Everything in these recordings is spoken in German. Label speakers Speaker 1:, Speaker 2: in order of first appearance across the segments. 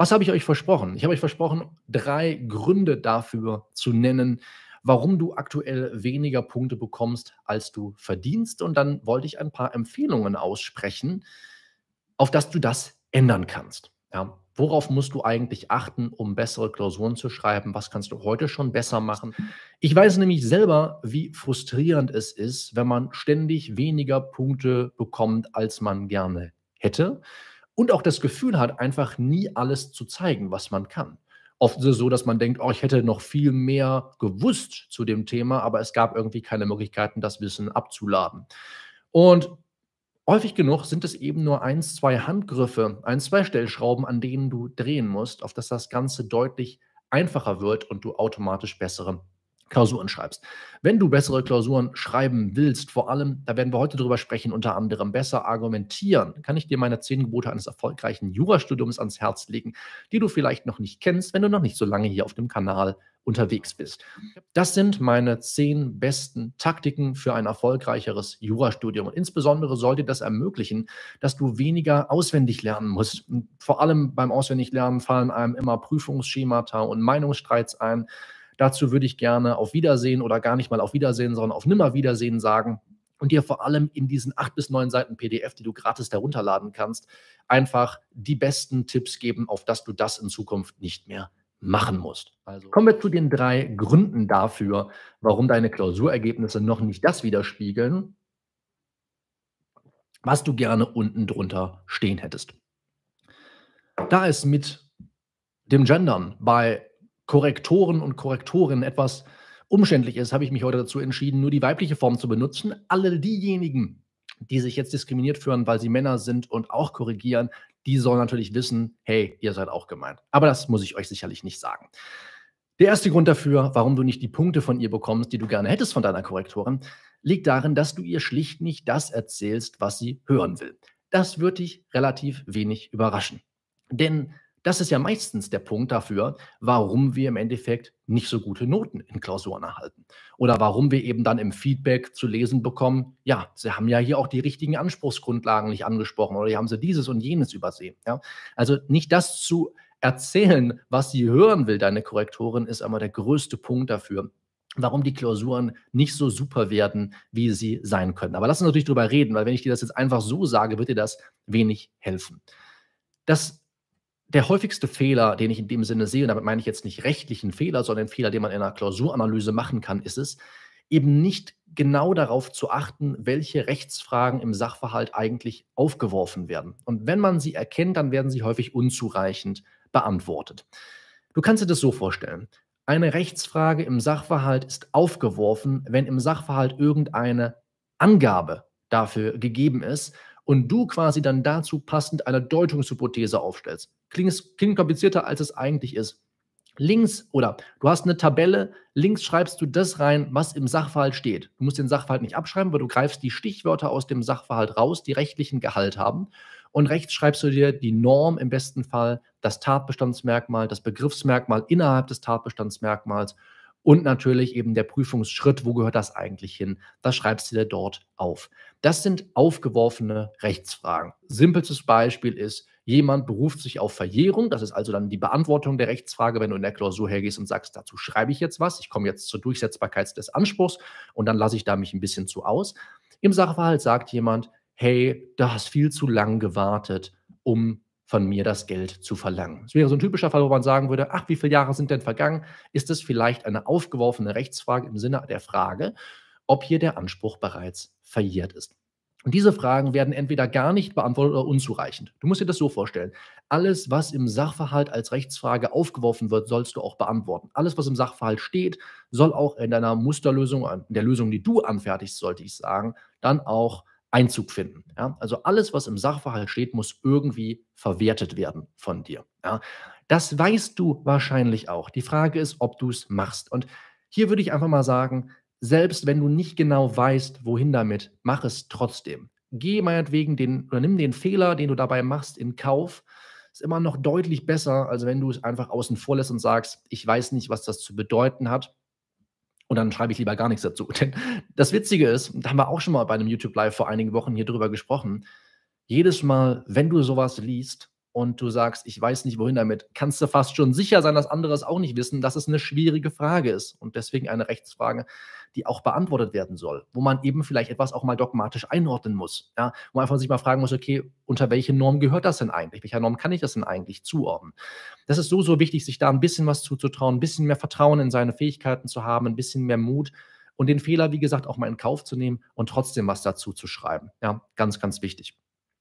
Speaker 1: Was habe ich euch versprochen? Ich habe euch versprochen, drei Gründe dafür zu nennen, warum du aktuell weniger Punkte bekommst, als du verdienst. Und dann wollte ich ein paar Empfehlungen aussprechen, auf das du das ändern kannst. Ja, worauf musst du eigentlich achten, um bessere Klausuren zu schreiben? Was kannst du heute schon besser machen? Ich weiß nämlich selber, wie frustrierend es ist, wenn man ständig weniger Punkte bekommt, als man gerne hätte. Und auch das Gefühl hat, einfach nie alles zu zeigen, was man kann. Oft ist es so, dass man denkt, oh, ich hätte noch viel mehr gewusst zu dem Thema, aber es gab irgendwie keine Möglichkeiten, das Wissen abzuladen. Und häufig genug sind es eben nur eins, zwei Handgriffe, ein, zwei Stellschrauben, an denen du drehen musst, auf dass das Ganze deutlich einfacher wird und du automatisch bessere Klausuren schreibst. Wenn du bessere Klausuren schreiben willst, vor allem, da werden wir heute drüber sprechen, unter anderem besser argumentieren, kann ich dir meine zehn Gebote eines erfolgreichen Jurastudiums ans Herz legen, die du vielleicht noch nicht kennst, wenn du noch nicht so lange hier auf dem Kanal unterwegs bist. Das sind meine zehn besten Taktiken für ein erfolgreicheres Jurastudium. Und insbesondere sollte das ermöglichen, dass du weniger auswendig lernen musst. Und vor allem beim Auswendiglernen fallen einem immer Prüfungsschemata und Meinungsstreits ein. Dazu würde ich gerne auf Wiedersehen oder gar nicht mal auf Wiedersehen, sondern auf Nimmerwiedersehen sagen und dir vor allem in diesen acht bis neun Seiten PDF, die du gratis herunterladen kannst, einfach die besten Tipps geben, auf dass du das in Zukunft nicht mehr machen musst. Also kommen wir zu den drei Gründen dafür, warum deine Klausurergebnisse noch nicht das widerspiegeln, was du gerne unten drunter stehen hättest. Da es mit dem Gendern bei Korrektoren und Korrektorinnen etwas umständlich ist, habe ich mich heute dazu entschieden, nur die weibliche Form zu benutzen. Alle diejenigen, die sich jetzt diskriminiert fühlen, weil sie Männer sind und auch korrigieren, die sollen natürlich wissen, hey, ihr seid auch gemeint. Aber das muss ich euch sicherlich nicht sagen. Der erste Grund dafür, warum du nicht die Punkte von ihr bekommst, die du gerne hättest von deiner Korrektorin, liegt darin, dass du ihr schlicht nicht das erzählst, was sie hören will. Das wird dich relativ wenig überraschen. Denn das ist ja meistens der Punkt dafür, warum wir im Endeffekt nicht so gute Noten in Klausuren erhalten. Oder warum wir eben dann im Feedback zu lesen bekommen, ja, Sie haben ja hier auch die richtigen Anspruchsgrundlagen nicht angesprochen oder hier haben Sie dieses und jenes übersehen. Ja? Also nicht das zu erzählen, was sie hören will, deine Korrektorin, ist einmal der größte Punkt dafür, warum die Klausuren nicht so super werden, wie sie sein können. Aber lass uns natürlich darüber reden, weil wenn ich dir das jetzt einfach so sage, wird dir das wenig helfen. Das der häufigste Fehler, den ich in dem Sinne sehe, und damit meine ich jetzt nicht rechtlichen Fehler, sondern Fehler, den man in einer Klausuranalyse machen kann, ist es, eben nicht genau darauf zu achten, welche Rechtsfragen im Sachverhalt eigentlich aufgeworfen werden. Und wenn man sie erkennt, dann werden sie häufig unzureichend beantwortet. Du kannst dir das so vorstellen. Eine Rechtsfrage im Sachverhalt ist aufgeworfen, wenn im Sachverhalt irgendeine Angabe dafür gegeben ist und du quasi dann dazu passend eine Deutungshypothese aufstellst. Klingt, klingt komplizierter, als es eigentlich ist. Links oder du hast eine Tabelle, links schreibst du das rein, was im Sachverhalt steht. Du musst den Sachverhalt nicht abschreiben, aber du greifst die Stichwörter aus dem Sachverhalt raus, die rechtlichen Gehalt haben. Und rechts schreibst du dir die Norm im besten Fall, das Tatbestandsmerkmal, das Begriffsmerkmal innerhalb des Tatbestandsmerkmals und natürlich eben der Prüfungsschritt, wo gehört das eigentlich hin? Das schreibst du dir dort auf. Das sind aufgeworfene Rechtsfragen. Simpelstes Beispiel ist, jemand beruft sich auf Verjährung. Das ist also dann die Beantwortung der Rechtsfrage, wenn du in der Klausur hergehst und sagst, dazu schreibe ich jetzt was. Ich komme jetzt zur Durchsetzbarkeit des Anspruchs und dann lasse ich da mich ein bisschen zu aus. Im Sachverhalt sagt jemand, hey, du hast viel zu lang gewartet, um von mir das Geld zu verlangen. Das wäre so ein typischer Fall, wo man sagen würde, ach, wie viele Jahre sind denn vergangen? Ist es vielleicht eine aufgeworfene Rechtsfrage im Sinne der Frage, ob hier der Anspruch bereits verjährt ist? Und diese Fragen werden entweder gar nicht beantwortet oder unzureichend. Du musst dir das so vorstellen. Alles, was im Sachverhalt als Rechtsfrage aufgeworfen wird, sollst du auch beantworten. Alles, was im Sachverhalt steht, soll auch in deiner Musterlösung, in der Lösung, die du anfertigst, sollte ich sagen, dann auch Einzug finden. Ja? Also alles, was im Sachverhalt steht, muss irgendwie verwertet werden von dir. Ja? Das weißt du wahrscheinlich auch. Die Frage ist, ob du es machst. Und hier würde ich einfach mal sagen, selbst wenn du nicht genau weißt, wohin damit, mach es trotzdem. Geh meinetwegen den oder nimm den Fehler, den du dabei machst, in Kauf. Ist immer noch deutlich besser, als wenn du es einfach außen vor lässt und sagst, ich weiß nicht, was das zu bedeuten hat. Und dann schreibe ich lieber gar nichts dazu. Denn das Witzige ist, da haben wir auch schon mal bei einem YouTube Live vor einigen Wochen hier drüber gesprochen, jedes Mal, wenn du sowas liest, und du sagst, ich weiß nicht, wohin damit, kannst du fast schon sicher sein, dass andere es auch nicht wissen, dass es eine schwierige Frage ist und deswegen eine Rechtsfrage, die auch beantwortet werden soll, wo man eben vielleicht etwas auch mal dogmatisch einordnen muss. Ja? Wo man einfach sich mal fragen muss, okay, unter welche Norm gehört das denn eigentlich? Welcher Norm kann ich das denn eigentlich zuordnen? Das ist so, so wichtig, sich da ein bisschen was zuzutrauen, ein bisschen mehr Vertrauen in seine Fähigkeiten zu haben, ein bisschen mehr Mut und den Fehler, wie gesagt, auch mal in Kauf zu nehmen und trotzdem was dazu zu schreiben. Ja, ganz, ganz wichtig.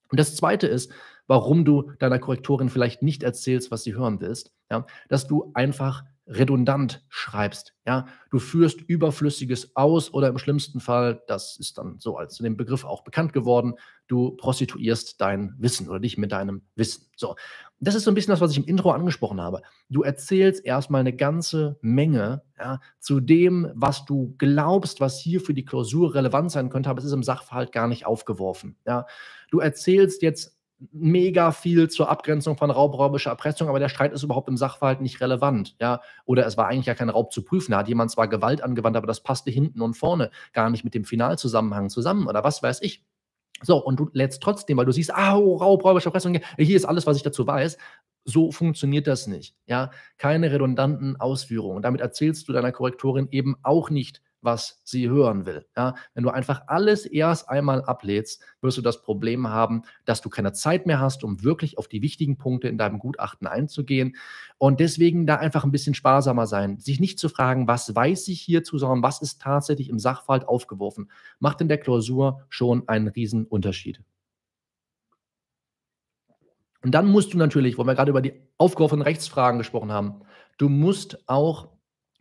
Speaker 1: Und das Zweite ist, warum du deiner Korrektorin vielleicht nicht erzählst, was sie hören willst, ja, dass du einfach redundant schreibst. Ja, du führst Überflüssiges aus oder im schlimmsten Fall, das ist dann so als den Begriff auch bekannt geworden, du prostituierst dein Wissen oder dich mit deinem Wissen. So, das ist so ein bisschen das, was ich im Intro angesprochen habe. Du erzählst erstmal eine ganze Menge ja, zu dem, was du glaubst, was hier für die Klausur relevant sein könnte, aber es ist im Sachverhalt gar nicht aufgeworfen. Ja, du erzählst jetzt mega viel zur Abgrenzung von raubräubischer Erpressung, aber der Streit ist überhaupt im Sachverhalt nicht relevant, ja. Oder es war eigentlich ja kein Raub zu prüfen, da hat jemand zwar Gewalt angewandt, aber das passte hinten und vorne gar nicht mit dem Finalzusammenhang zusammen oder was weiß ich. So, und du lädst trotzdem, weil du siehst, ah, oh, raubräubische Erpressung, hier ist alles, was ich dazu weiß. So funktioniert das nicht, ja. Keine redundanten Ausführungen. Damit erzählst du deiner Korrektorin eben auch nicht, was sie hören will. Ja? Wenn du einfach alles erst einmal ablädst, wirst du das Problem haben, dass du keine Zeit mehr hast, um wirklich auf die wichtigen Punkte in deinem Gutachten einzugehen. Und deswegen da einfach ein bisschen sparsamer sein. Sich nicht zu fragen, was weiß ich hierzu, sondern was ist tatsächlich im Sachverhalt aufgeworfen. Macht in der Klausur schon einen riesen Unterschied. Und dann musst du natürlich, wo wir gerade über die aufgeworfenen Rechtsfragen gesprochen haben, du musst auch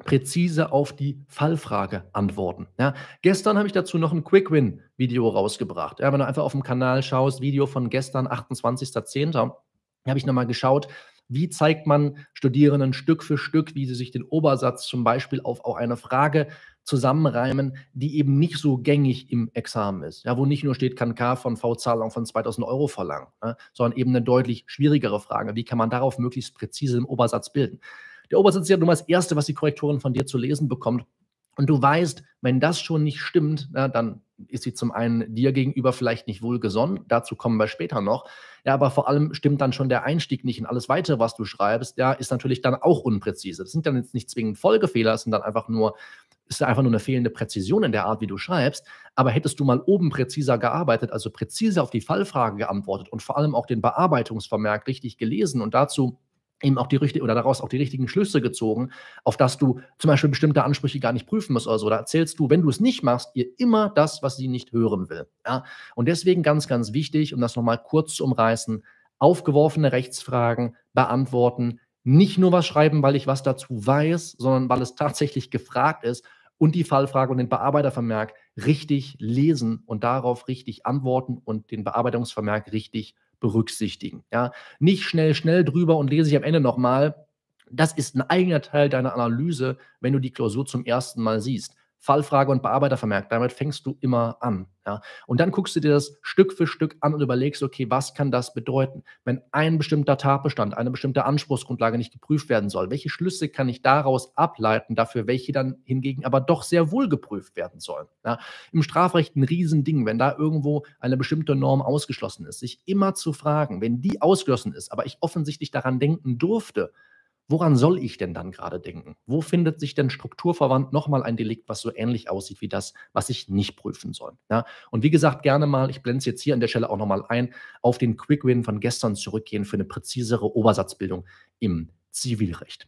Speaker 1: präzise auf die Fallfrage antworten. Ja, gestern habe ich dazu noch ein Quick-Win-Video rausgebracht. Ja, wenn du einfach auf dem Kanal schaust, Video von gestern, 28.10., habe ich nochmal geschaut, wie zeigt man Studierenden Stück für Stück, wie sie sich den Obersatz zum Beispiel auf auch eine Frage zusammenreimen, die eben nicht so gängig im Examen ist. Ja, wo nicht nur steht, kann K von V-Zahlung von 2000 Euro verlangen, ja, sondern eben eine deutlich schwierigere Frage. Wie kann man darauf möglichst präzise im Obersatz bilden? Der Obersatz ist ja nun mal das Erste, was die Korrektorin von dir zu lesen bekommt. Und du weißt, wenn das schon nicht stimmt, na, dann ist sie zum einen dir gegenüber vielleicht nicht wohlgesonnen. Dazu kommen wir später noch. Ja, aber vor allem stimmt dann schon der Einstieg nicht in alles weitere, was du schreibst. Ja, ist natürlich dann auch unpräzise. Das sind dann jetzt nicht zwingend Folgefehler, es sind dann einfach nur, ist einfach nur eine fehlende Präzision in der Art, wie du schreibst. Aber hättest du mal oben präziser gearbeitet, also präziser auf die Fallfrage geantwortet und vor allem auch den Bearbeitungsvermerk richtig gelesen und dazu eben auch die richtige oder daraus auch die richtigen Schlüsse gezogen, auf dass du zum Beispiel bestimmte Ansprüche gar nicht prüfen musst oder so. Da erzählst du, wenn du es nicht machst, ihr immer das, was sie nicht hören will. Ja? Und deswegen ganz, ganz wichtig, um das nochmal kurz zu umreißen, aufgeworfene Rechtsfragen beantworten, nicht nur was schreiben, weil ich was dazu weiß, sondern weil es tatsächlich gefragt ist und die Fallfrage und den Bearbeitervermerk richtig lesen und darauf richtig antworten und den Bearbeitungsvermerk richtig berücksichtigen. Ja? Nicht schnell, schnell drüber und lese ich am Ende nochmal. Das ist ein eigener Teil deiner Analyse, wenn du die Klausur zum ersten Mal siehst. Fallfrage und Bearbeitervermerk. Damit fängst du immer an. Ja? Und dann guckst du dir das Stück für Stück an und überlegst, okay, was kann das bedeuten? Wenn ein bestimmter Tatbestand, eine bestimmte Anspruchsgrundlage nicht geprüft werden soll, welche Schlüsse kann ich daraus ableiten, dafür welche dann hingegen aber doch sehr wohl geprüft werden sollen? Ja? Im Strafrecht ein Riesending, wenn da irgendwo eine bestimmte Norm ausgeschlossen ist, sich immer zu fragen, wenn die ausgeschlossen ist, aber ich offensichtlich daran denken durfte, Woran soll ich denn dann gerade denken? Wo findet sich denn strukturverwandt nochmal ein Delikt, was so ähnlich aussieht wie das, was ich nicht prüfen soll? Ja? Und wie gesagt, gerne mal, ich blende es jetzt hier an der Stelle auch nochmal ein, auf den Quick Win von gestern zurückgehen für eine präzisere Obersatzbildung im Zivilrecht.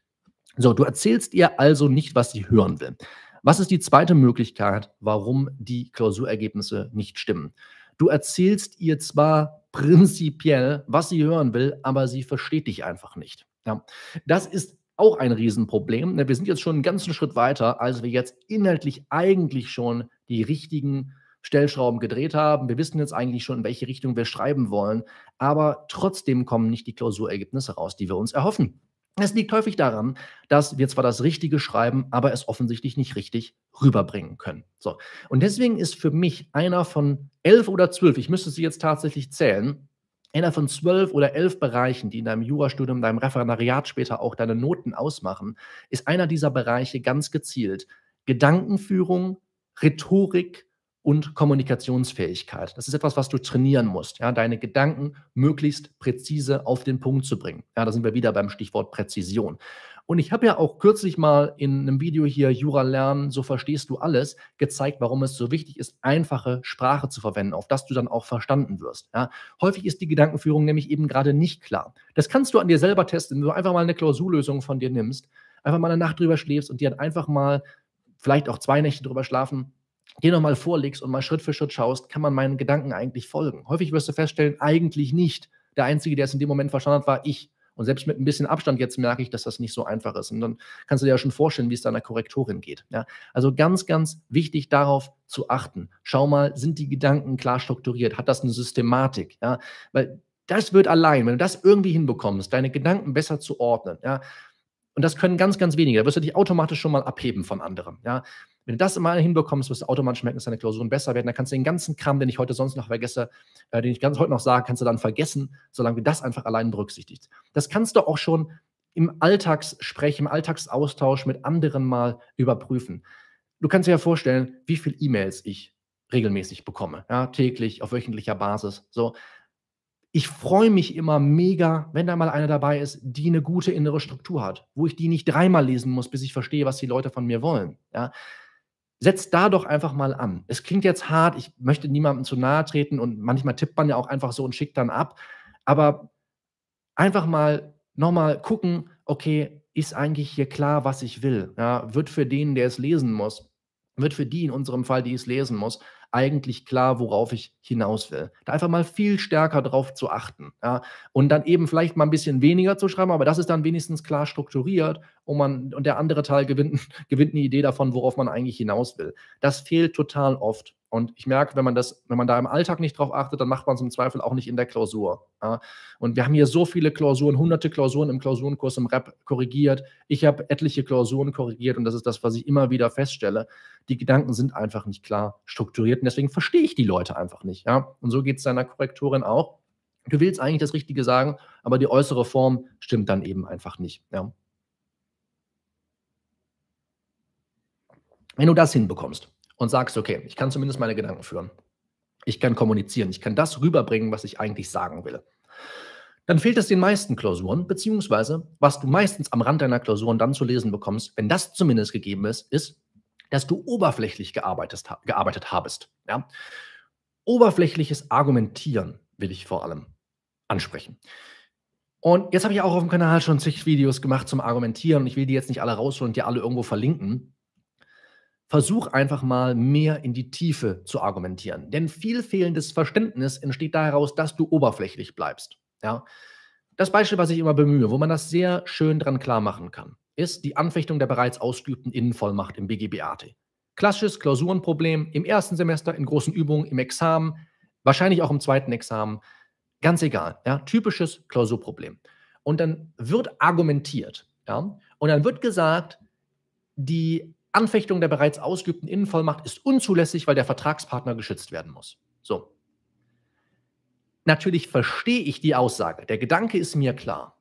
Speaker 1: So, du erzählst ihr also nicht, was sie hören will. Was ist die zweite Möglichkeit, warum die Klausurergebnisse nicht stimmen? Du erzählst ihr zwar prinzipiell, was sie hören will, aber sie versteht dich einfach nicht. Ja, das ist auch ein Riesenproblem. Ne? Wir sind jetzt schon einen ganzen Schritt weiter, als wir jetzt inhaltlich eigentlich schon die richtigen Stellschrauben gedreht haben. Wir wissen jetzt eigentlich schon, in welche Richtung wir schreiben wollen, aber trotzdem kommen nicht die Klausurergebnisse raus, die wir uns erhoffen. Es liegt häufig daran, dass wir zwar das Richtige schreiben, aber es offensichtlich nicht richtig rüberbringen können. So. Und deswegen ist für mich einer von elf oder zwölf, ich müsste sie jetzt tatsächlich zählen, einer von zwölf oder elf Bereichen, die in deinem Jurastudium, deinem Referendariat später auch deine Noten ausmachen, ist einer dieser Bereiche ganz gezielt Gedankenführung, Rhetorik und Kommunikationsfähigkeit. Das ist etwas, was du trainieren musst, ja, deine Gedanken möglichst präzise auf den Punkt zu bringen. Ja, da sind wir wieder beim Stichwort Präzision. Und ich habe ja auch kürzlich mal in einem Video hier Jura lernen, so verstehst du alles, gezeigt, warum es so wichtig ist, einfache Sprache zu verwenden, auf das du dann auch verstanden wirst. Ja, häufig ist die Gedankenführung nämlich eben gerade nicht klar. Das kannst du an dir selber testen, wenn du einfach mal eine Klausurlösung von dir nimmst, einfach mal eine Nacht drüber schläfst und dir einfach mal vielleicht auch zwei Nächte drüber schlafen, dir nochmal vorlegst und mal Schritt für Schritt schaust, kann man meinen Gedanken eigentlich folgen. Häufig wirst du feststellen, eigentlich nicht. Der Einzige, der es in dem Moment verstanden hat, war ich. Und selbst mit ein bisschen Abstand jetzt merke ich, dass das nicht so einfach ist. Und dann kannst du dir ja schon vorstellen, wie es deiner Korrektorin geht. Ja? Also ganz, ganz wichtig darauf zu achten. Schau mal, sind die Gedanken klar strukturiert? Hat das eine Systematik? Ja? Weil das wird allein, wenn du das irgendwie hinbekommst, deine Gedanken besser zu ordnen, ja, und das können ganz, ganz wenige. Da wirst du dich automatisch schon mal abheben von anderen. Ja? Wenn du das mal hinbekommst, wirst du automatisch merken, dass deine Klausuren besser werden. Dann kannst du den ganzen Kram, den ich heute sonst noch vergesse, äh, den ich ganz heute noch sage, kannst du dann vergessen, solange du das einfach allein berücksichtigst. Das kannst du auch schon im Alltagssprech, im Alltagsaustausch mit anderen mal überprüfen. Du kannst dir ja vorstellen, wie viele E-Mails ich regelmäßig bekomme, ja, täglich, auf wöchentlicher Basis. So, ich freue mich immer mega, wenn da mal eine dabei ist, die eine gute innere Struktur hat, wo ich die nicht dreimal lesen muss, bis ich verstehe, was die Leute von mir wollen. Ja? Setzt da doch einfach mal an. Es klingt jetzt hart, ich möchte niemandem zu nahe treten und manchmal tippt man ja auch einfach so und schickt dann ab. Aber einfach mal nochmal gucken, okay, ist eigentlich hier klar, was ich will? Ja? Wird für den, der es lesen muss, wird für die in unserem Fall, die es lesen muss, eigentlich klar, worauf ich hinaus will. Da einfach mal viel stärker drauf zu achten. Ja? Und dann eben vielleicht mal ein bisschen weniger zu schreiben, aber das ist dann wenigstens klar strukturiert und, man, und der andere Teil gewinnt, gewinnt eine Idee davon, worauf man eigentlich hinaus will. Das fehlt total oft. Und ich merke, wenn man das, wenn man da im Alltag nicht drauf achtet, dann macht man es im Zweifel auch nicht in der Klausur. Ja? Und wir haben hier so viele Klausuren, hunderte Klausuren im Klausurenkurs im Rap korrigiert. Ich habe etliche Klausuren korrigiert und das ist das, was ich immer wieder feststelle. Die Gedanken sind einfach nicht klar strukturiert und deswegen verstehe ich die Leute einfach nicht. Ja? Und so geht es deiner Korrektorin auch. Du willst eigentlich das Richtige sagen, aber die äußere Form stimmt dann eben einfach nicht. Ja? Wenn du das hinbekommst, und sagst, okay, ich kann zumindest meine Gedanken führen. Ich kann kommunizieren, ich kann das rüberbringen, was ich eigentlich sagen will. Dann fehlt es den meisten Klausuren, beziehungsweise was du meistens am Rand deiner Klausuren dann zu lesen bekommst, wenn das zumindest gegeben ist, ist, dass du oberflächlich gearbeitet, gearbeitet habest. Ja? Oberflächliches Argumentieren will ich vor allem ansprechen. Und jetzt habe ich auch auf dem Kanal schon zig Videos gemacht zum Argumentieren ich will die jetzt nicht alle rausholen und dir alle irgendwo verlinken versuch einfach mal mehr in die Tiefe zu argumentieren. Denn viel fehlendes Verständnis entsteht daraus, dass du oberflächlich bleibst. Ja? Das Beispiel, was ich immer bemühe, wo man das sehr schön dran klar machen kann, ist die Anfechtung der bereits ausgeübten Innenvollmacht im BGB-AT. Klassisches Klausurenproblem im ersten Semester, in großen Übungen, im Examen, wahrscheinlich auch im zweiten Examen. Ganz egal. Ja? Typisches Klausurproblem. Und dann wird argumentiert. Ja? Und dann wird gesagt, die Anfechtung der bereits ausgeübten Innenvollmacht ist unzulässig, weil der Vertragspartner geschützt werden muss. So. Natürlich verstehe ich die Aussage. Der Gedanke ist mir klar.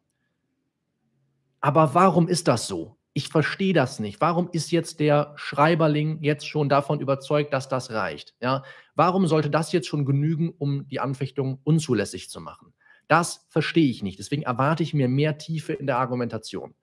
Speaker 1: Aber warum ist das so? Ich verstehe das nicht. Warum ist jetzt der Schreiberling jetzt schon davon überzeugt, dass das reicht? Ja? Warum sollte das jetzt schon genügen, um die Anfechtung unzulässig zu machen? Das verstehe ich nicht. Deswegen erwarte ich mir mehr Tiefe in der Argumentation.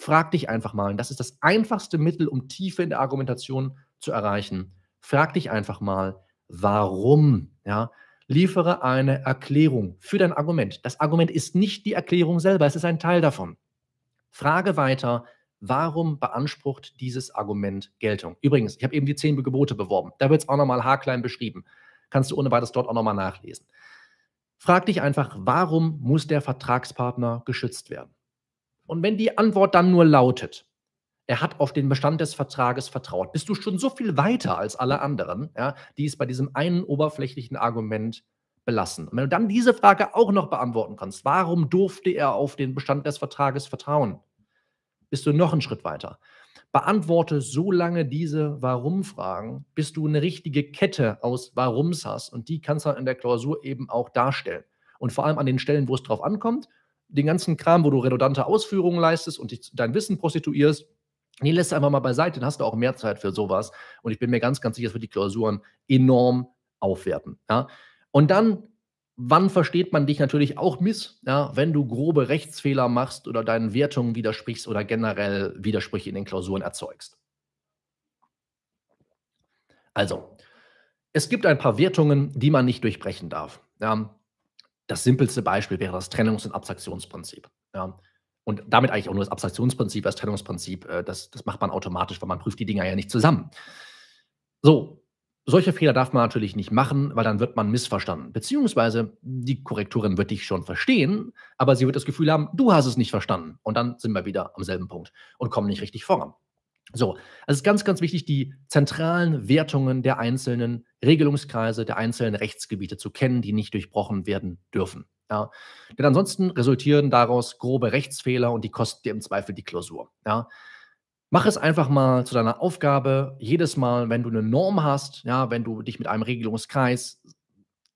Speaker 1: Frag dich einfach mal, und das ist das einfachste Mittel, um Tiefe in der Argumentation zu erreichen. Frag dich einfach mal, warum? Ja? Liefere eine Erklärung für dein Argument. Das Argument ist nicht die Erklärung selber, es ist ein Teil davon. Frage weiter, warum beansprucht dieses Argument Geltung? Übrigens, ich habe eben die zehn Gebote beworben. Da wird es auch nochmal haarklein beschrieben. Kannst du ohne weiteres dort auch nochmal nachlesen. Frag dich einfach, warum muss der Vertragspartner geschützt werden? Und wenn die Antwort dann nur lautet, er hat auf den Bestand des Vertrages vertraut, bist du schon so viel weiter als alle anderen, ja, die es bei diesem einen oberflächlichen Argument belassen. Und wenn du dann diese Frage auch noch beantworten kannst, warum durfte er auf den Bestand des Vertrages vertrauen, bist du noch einen Schritt weiter. Beantworte so lange diese Warum-Fragen, bis du eine richtige Kette aus Warums hast. Und die kannst du in der Klausur eben auch darstellen. Und vor allem an den Stellen, wo es drauf ankommt, den ganzen Kram, wo du redundante Ausführungen leistest und dich, dein Wissen prostituierst, Die lässt einfach mal beiseite, dann hast du auch mehr Zeit für sowas. Und ich bin mir ganz, ganz sicher, das wird die Klausuren enorm aufwerten. Ja? Und dann, wann versteht man dich natürlich auch miss, ja? wenn du grobe Rechtsfehler machst oder deinen Wertungen widersprichst oder generell Widersprüche in den Klausuren erzeugst. Also, es gibt ein paar Wertungen, die man nicht durchbrechen darf. Ja? Das simpelste Beispiel wäre das Trennungs- und Abstraktionsprinzip. Ja? Und damit eigentlich auch nur das Abstraktionsprinzip, das Trennungsprinzip, äh, das, das macht man automatisch, weil man prüft die Dinger ja nicht zusammen. So, solche Fehler darf man natürlich nicht machen, weil dann wird man missverstanden. Beziehungsweise die Korrektorin wird dich schon verstehen, aber sie wird das Gefühl haben, du hast es nicht verstanden. Und dann sind wir wieder am selben Punkt und kommen nicht richtig voran. So, also es ist ganz, ganz wichtig, die zentralen Wertungen der einzelnen Regelungskreise, der einzelnen Rechtsgebiete zu kennen, die nicht durchbrochen werden dürfen. Ja. Denn ansonsten resultieren daraus grobe Rechtsfehler und die kosten dir im Zweifel die Klausur. Ja. Mach es einfach mal zu deiner Aufgabe, jedes Mal, wenn du eine Norm hast, ja, wenn du dich mit einem Regelungskreis,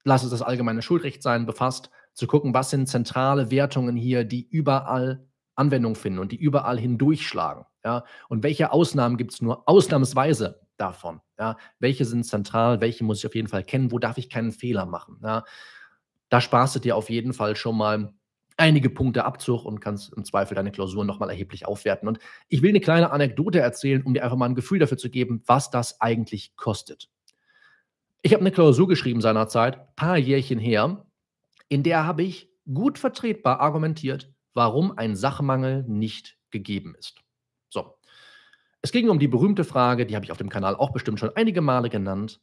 Speaker 1: lass es das allgemeine Schuldrecht sein, befasst, zu gucken, was sind zentrale Wertungen hier, die überall Anwendung finden und die überall hindurchschlagen. Ja? Und welche Ausnahmen gibt es nur ausnahmsweise davon? Ja? Welche sind zentral, welche muss ich auf jeden Fall kennen, wo darf ich keinen Fehler machen? Ja? Da sparst du dir auf jeden Fall schon mal einige Punkte Abzug und kannst im Zweifel deine Klausuren nochmal erheblich aufwerten. Und ich will eine kleine Anekdote erzählen, um dir einfach mal ein Gefühl dafür zu geben, was das eigentlich kostet. Ich habe eine Klausur geschrieben seinerzeit, paar Jährchen her, in der habe ich gut vertretbar argumentiert, warum ein Sachmangel nicht gegeben ist. So. Es ging um die berühmte Frage, die habe ich auf dem Kanal auch bestimmt schon einige Male genannt,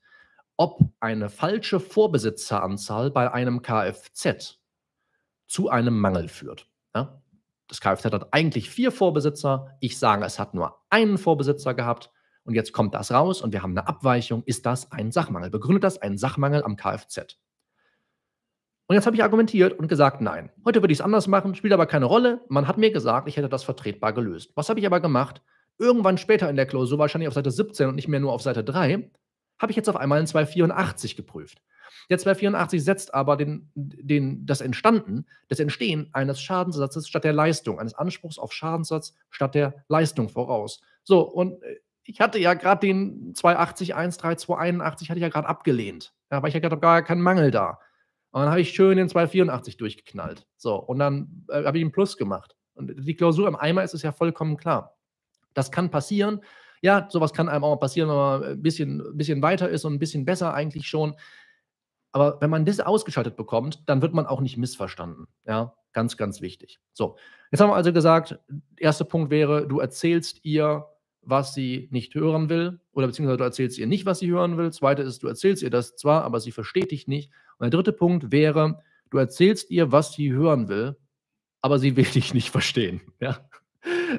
Speaker 1: ob eine falsche Vorbesitzeranzahl bei einem Kfz zu einem Mangel führt. Ja? Das Kfz hat eigentlich vier Vorbesitzer. Ich sage, es hat nur einen Vorbesitzer gehabt. Und jetzt kommt das raus und wir haben eine Abweichung. Ist das ein Sachmangel? Begründet das einen Sachmangel am Kfz? Und jetzt habe ich argumentiert und gesagt, nein. Heute würde ich es anders machen, spielt aber keine Rolle. Man hat mir gesagt, ich hätte das vertretbar gelöst. Was habe ich aber gemacht? Irgendwann später in der Klausur, wahrscheinlich auf Seite 17 und nicht mehr nur auf Seite 3, habe ich jetzt auf einmal in 284 geprüft. Der 284 setzt aber den, den, das Entstanden, das Entstehen eines Schadenssatzes statt der Leistung, eines Anspruchs auf Schadenssatz statt der Leistung voraus. So, und äh, ich hatte ja gerade den 280, 13281 hatte ich ja gerade abgelehnt. Ja, weil ich ja gerade gar keinen Mangel da. Und dann habe ich schön den 284 durchgeknallt. So, und dann äh, habe ich einen Plus gemacht. Und die Klausur im Eimer ist es ja vollkommen klar. Das kann passieren. Ja, sowas kann einem auch passieren, wenn man ein bisschen, bisschen weiter ist und ein bisschen besser eigentlich schon. Aber wenn man das ausgeschaltet bekommt, dann wird man auch nicht missverstanden. Ja, ganz, ganz wichtig. So, jetzt haben wir also gesagt, erster Punkt wäre, du erzählst ihr, was sie nicht hören will, oder beziehungsweise du erzählst ihr nicht, was sie hören will. Zweite ist, du erzählst ihr das zwar, aber sie versteht dich nicht. Und der dritte Punkt wäre, du erzählst ihr, was sie hören will, aber sie will dich nicht verstehen. Ja?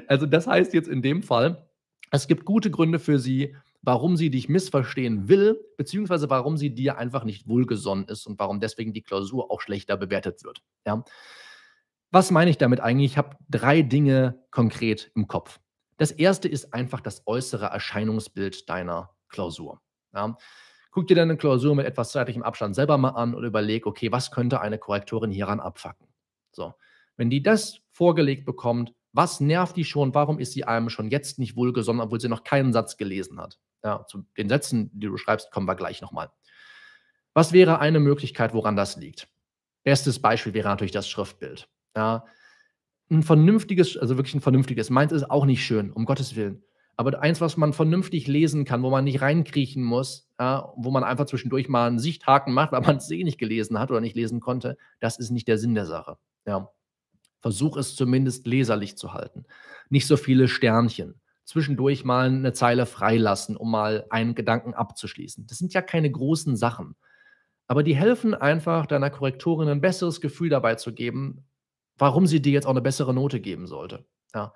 Speaker 1: Also das heißt jetzt in dem Fall, es gibt gute Gründe für sie, warum sie dich missverstehen will, beziehungsweise warum sie dir einfach nicht wohlgesonnen ist und warum deswegen die Klausur auch schlechter bewertet wird. Ja. Was meine ich damit eigentlich? Ich habe drei Dinge konkret im Kopf. Das erste ist einfach das äußere Erscheinungsbild deiner Klausur. Ja. Guck dir deine Klausur mit etwas zeitlichem Abstand selber mal an und überleg, okay, was könnte eine Korrektorin hieran abfacken? So. Wenn die das vorgelegt bekommt, was nervt die schon? Warum ist sie einem schon jetzt nicht wohlgesonnen, obwohl sie noch keinen Satz gelesen hat? Ja, zu den Sätzen, die du schreibst, kommen wir gleich nochmal. Was wäre eine Möglichkeit, woran das liegt? Bestes Beispiel wäre natürlich das Schriftbild. Ja, ein vernünftiges, also wirklich ein vernünftiges, meins ist auch nicht schön, um Gottes Willen. Aber eins, was man vernünftig lesen kann, wo man nicht reinkriechen muss, ja, wo man einfach zwischendurch mal einen Sichthaken macht, weil man es eh nicht gelesen hat oder nicht lesen konnte, das ist nicht der Sinn der Sache. Ja. Versuch es zumindest leserlich zu halten. Nicht so viele Sternchen zwischendurch mal eine Zeile freilassen, um mal einen Gedanken abzuschließen. Das sind ja keine großen Sachen. Aber die helfen einfach deiner Korrektorin ein besseres Gefühl dabei zu geben, warum sie dir jetzt auch eine bessere Note geben sollte. Ja.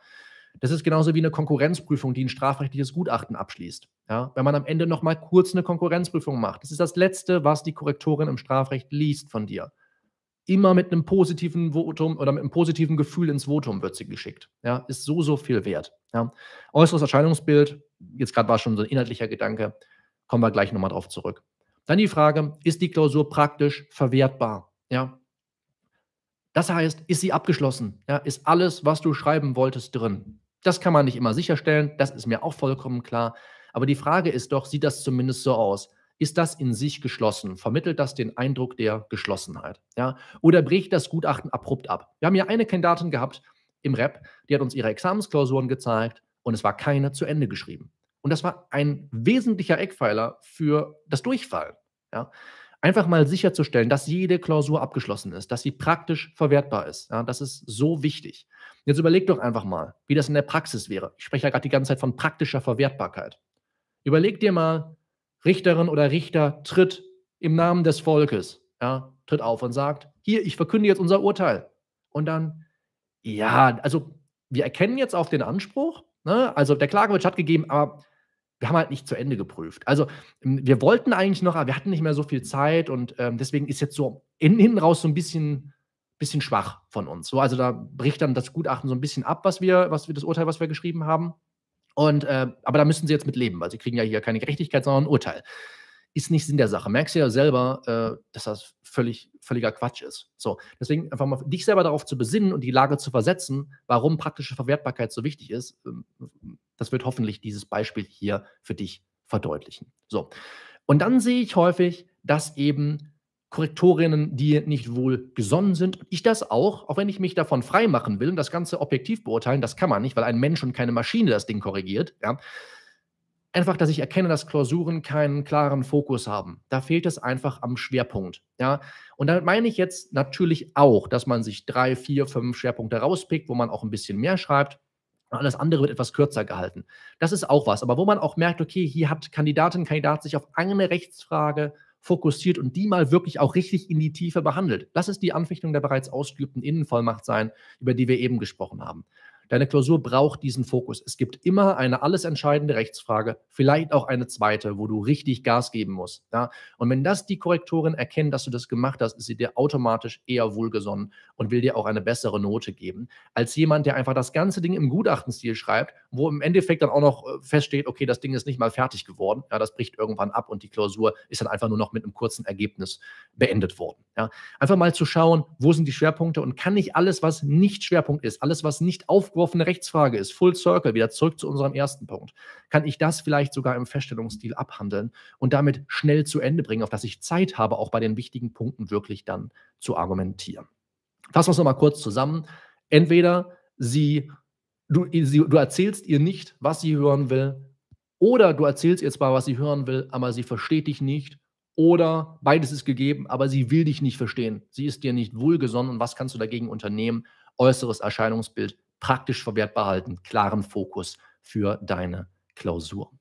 Speaker 1: Das ist genauso wie eine Konkurrenzprüfung, die ein strafrechtliches Gutachten abschließt. Ja. Wenn man am Ende noch mal kurz eine Konkurrenzprüfung macht. Das ist das Letzte, was die Korrektorin im Strafrecht liest von dir immer mit einem positiven Votum oder mit einem positiven Gefühl ins Votum wird sie geschickt. Ja, ist so, so viel wert. Ja. Äußeres Erscheinungsbild, jetzt gerade war schon so ein inhaltlicher Gedanke, kommen wir gleich nochmal drauf zurück. Dann die Frage, ist die Klausur praktisch verwertbar? Ja. Das heißt, ist sie abgeschlossen? Ja, ist alles, was du schreiben wolltest, drin? Das kann man nicht immer sicherstellen, das ist mir auch vollkommen klar. Aber die Frage ist doch, sieht das zumindest so aus? Ist das in sich geschlossen? Vermittelt das den Eindruck der Geschlossenheit? Ja? Oder bricht das Gutachten abrupt ab? Wir haben ja eine Kandidatin gehabt im Rep, die hat uns ihre Examensklausuren gezeigt und es war keine zu Ende geschrieben. Und das war ein wesentlicher Eckpfeiler für das Durchfallen. Ja? Einfach mal sicherzustellen, dass jede Klausur abgeschlossen ist, dass sie praktisch verwertbar ist. Ja? Das ist so wichtig. Jetzt überleg doch einfach mal, wie das in der Praxis wäre. Ich spreche ja gerade die ganze Zeit von praktischer Verwertbarkeit. Überleg dir mal, Richterin oder Richter tritt im Namen des Volkes, ja, tritt auf und sagt, hier, ich verkünde jetzt unser Urteil. Und dann, ja, also wir erkennen jetzt auf den Anspruch, ne? also der Klagewitsch hat gegeben, aber wir haben halt nicht zu Ende geprüft. Also wir wollten eigentlich noch, aber wir hatten nicht mehr so viel Zeit und ähm, deswegen ist jetzt so in, hinten raus so ein bisschen, bisschen schwach von uns. So, also da bricht dann das Gutachten so ein bisschen ab, was wir, was wir, das Urteil, was wir geschrieben haben. Und, äh, aber da müssen sie jetzt mit leben, weil sie kriegen ja hier keine Gerechtigkeit, sondern ein Urteil. Ist nicht Sinn der Sache. Merkst du ja selber, äh, dass das völlig, völliger Quatsch ist. So, deswegen einfach mal dich selber darauf zu besinnen und die Lage zu versetzen, warum praktische Verwertbarkeit so wichtig ist. Das wird hoffentlich dieses Beispiel hier für dich verdeutlichen. So. Und dann sehe ich häufig, dass eben Korrektorinnen, die nicht wohl gesonnen sind. Ich das auch, auch wenn ich mich davon frei machen will und das Ganze objektiv beurteilen, das kann man nicht, weil ein Mensch und keine Maschine das Ding korrigiert. Ja. Einfach, dass ich erkenne, dass Klausuren keinen klaren Fokus haben. Da fehlt es einfach am Schwerpunkt. Ja. Und damit meine ich jetzt natürlich auch, dass man sich drei, vier, fünf Schwerpunkte rauspickt, wo man auch ein bisschen mehr schreibt. Und alles andere wird etwas kürzer gehalten. Das ist auch was. Aber wo man auch merkt, okay, hier hat Kandidatin, Kandidat sich auf eine Rechtsfrage fokussiert und die mal wirklich auch richtig in die Tiefe behandelt. Lass es die Anfechtung der bereits ausgeübten Innenvollmacht sein, über die wir eben gesprochen haben. Deine Klausur braucht diesen Fokus. Es gibt immer eine alles entscheidende Rechtsfrage, vielleicht auch eine zweite, wo du richtig Gas geben musst. Ja? Und wenn das die Korrektorin erkennt, dass du das gemacht hast, ist sie dir automatisch eher wohlgesonnen und will dir auch eine bessere Note geben, als jemand, der einfach das ganze Ding im Gutachtenstil schreibt, wo im Endeffekt dann auch noch äh, feststeht, okay, das Ding ist nicht mal fertig geworden. Ja, das bricht irgendwann ab und die Klausur ist dann einfach nur noch mit einem kurzen Ergebnis beendet worden. Ja? Einfach mal zu schauen, wo sind die Schwerpunkte und kann nicht alles, was nicht Schwerpunkt ist, alles, was nicht auf aufgeworfene Rechtsfrage ist, Full Circle, wieder zurück zu unserem ersten Punkt, kann ich das vielleicht sogar im Feststellungsstil abhandeln und damit schnell zu Ende bringen, auf das ich Zeit habe, auch bei den wichtigen Punkten wirklich dann zu argumentieren. Fassen wir es nochmal kurz zusammen. Entweder sie, du, sie, du erzählst ihr nicht, was sie hören will, oder du erzählst ihr zwar, was sie hören will, aber sie versteht dich nicht oder beides ist gegeben, aber sie will dich nicht verstehen. Sie ist dir nicht wohlgesonnen und was kannst du dagegen unternehmen? Äußeres Erscheinungsbild praktisch verwertbar halten, klaren Fokus für deine Klausur.